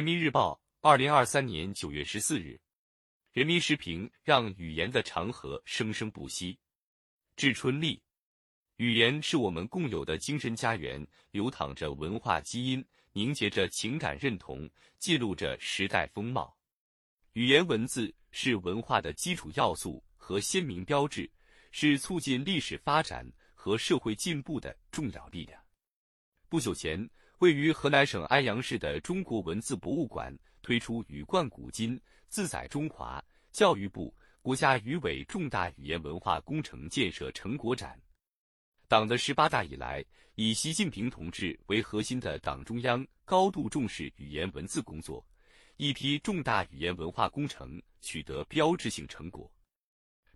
人民日报，二零二三年九月十四日。人民时评：让语言的长河生生不息。致春丽，语言是我们共有的精神家园，流淌着文化基因，凝结着情感认同，记录着时代风貌。语言文字是文化的基础要素和鲜明标志，是促进历史发展和社会进步的重要力量。不久前。位于河南省安阳市的中国文字博物馆推出“语贯古今，自载中华”教育部、国家语委重大语言文化工程建设成果展。党的十八大以来，以习近平同志为核心的党中央高度重视语言文字工作，一批重大语言文化工程取得标志性成果。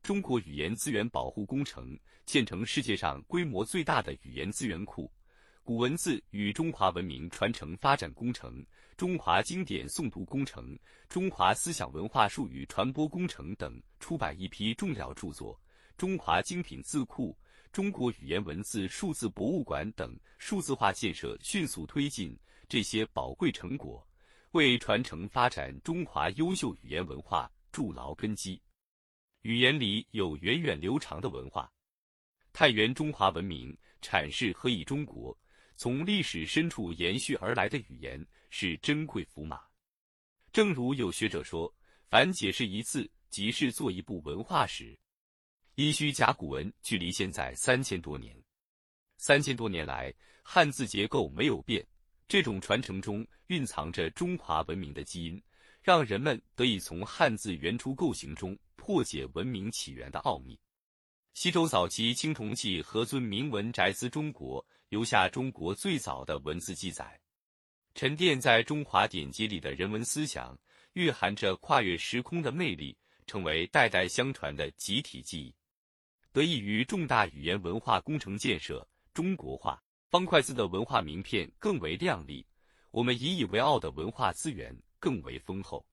中国语言资源保护工程建成世界上规模最大的语言资源库。古文字与中华文明传承发展工程、中华经典诵读工程、中华思想文化术语传播工程等出版一批重要著作，中华精品字库、中国语言文字数字博物馆等数字化建设迅速推进，这些宝贵成果为传承发展中华优秀语言文化筑牢根基。语言里有源远流长的文化，太原中华文明阐释何以中国。从历史深处延续而来的语言是珍贵符码。正如有学者说：“凡解释一字，即是做一部文化史。”殷墟甲骨文距离现在三千多年，三千多年来汉字结构没有变，这种传承中蕴藏着中华文明的基因，让人们得以从汉字原初构型中破解文明起源的奥秘。西周早期青铜器何尊铭文宅兹中国。留下中国最早的文字记载，沉淀在中华典籍里的人文思想，蕴含着跨越时空的魅力，成为代代相传的集体记忆。得益于重大语言文化工程建设，中国化方块字的文化名片更为亮丽，我们引以为傲的文化资源更为丰厚。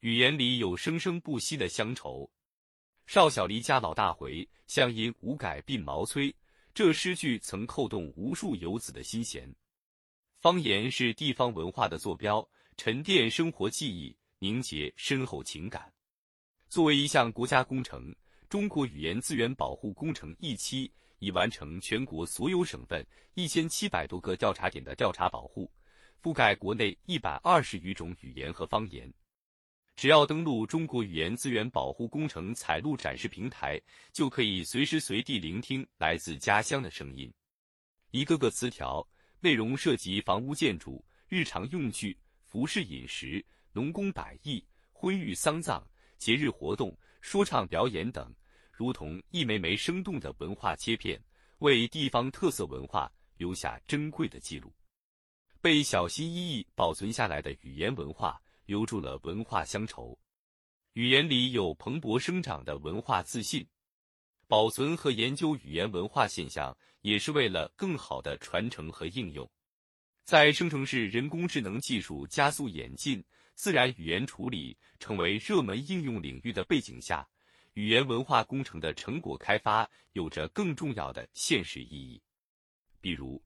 语言里有生生不息的乡愁，少小离家老大回，乡音无改鬓毛衰。这诗句曾扣动无数游子的心弦。方言是地方文化的坐标，沉淀生活记忆，凝结深厚情感。作为一项国家工程，中国语言资源保护工程一期已完成全国所有省份一千七百多个调查点的调查保护，覆盖国内一百二十余种语言和方言。只要登录中国语言资源保护工程采录展示平台，就可以随时随地聆听来自家乡的声音。一个个词条内容涉及房屋建筑、日常用具、服饰饮食、农工百艺、婚育丧葬、节日活动、说唱表演等，如同一枚枚生动的文化切片，为地方特色文化留下珍贵的记录。被小心翼翼保存下来的语言文化。留住了文化乡愁，语言里有蓬勃生长的文化自信。保存和研究语言文化现象，也是为了更好的传承和应用。在生成式人工智能技术加速演进，自然语言处理成为热门应用领域的背景下，语言文化工程的成果开发有着更重要的现实意义。比如，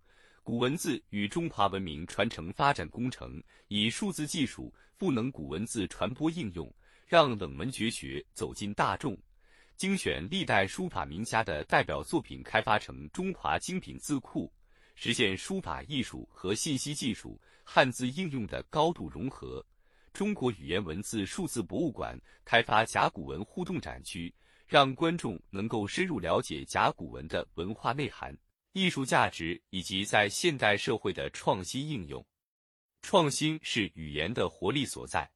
古文字与中华文明传承发展工程以数字技术。赋能古文字传播应用，让冷门绝学走进大众；精选历代书法名家的代表作品，开发成中华精品字库，实现书法艺术和信息技术、汉字应用的高度融合。中国语言文字数字博物馆开发甲骨文互动展区，让观众能够深入了解甲骨文的文化内涵、艺术价值以及在现代社会的创新应用。创新是语言的活力所在。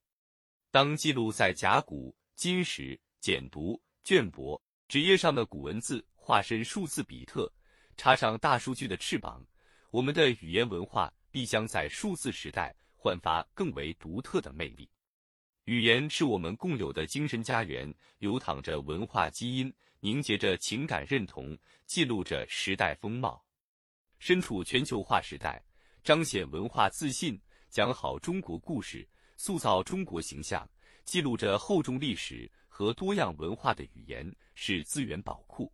当记录在甲骨、金石、简牍、绢帛、纸页上的古文字化身数字比特，插上大数据的翅膀，我们的语言文化必将在数字时代焕发更为独特的魅力。语言是我们共有的精神家园，流淌着文化基因，凝结着情感认同，记录着时代风貌。身处全球化时代，彰显文化自信。讲好中国故事，塑造中国形象，记录着厚重历史和多样文化的语言是资源宝库。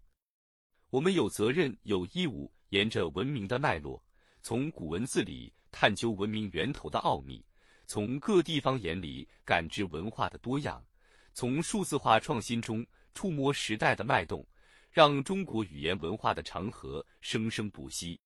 我们有责任、有义务，沿着文明的脉络，从古文字里探究文明源头的奥秘，从各地方眼里感知文化的多样，从数字化创新中触摸时代的脉动，让中国语言文化的长河生生不息。